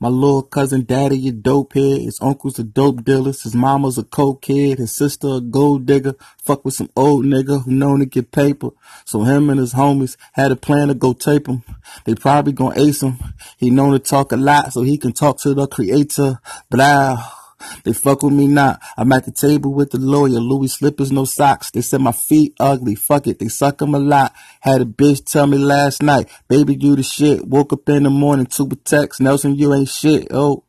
My little cousin daddy a dope head. His uncle's a dope dealer. His mama's a coke kid. His sister a gold digger. Fuck with some old nigga who known to get paper. So him and his homies had a plan to go tape him. They probably gonna ace him. He known to talk a lot so he can talk to the creator. Blah. They fuck with me not. I'm at the table with the lawyer. Louis slippers, no socks. They said my feet ugly. Fuck it. They suck 'em a lot. Had a bitch tell me last night, baby, you the shit. Woke up in the morning, two text. Nelson, you ain't shit. Oh.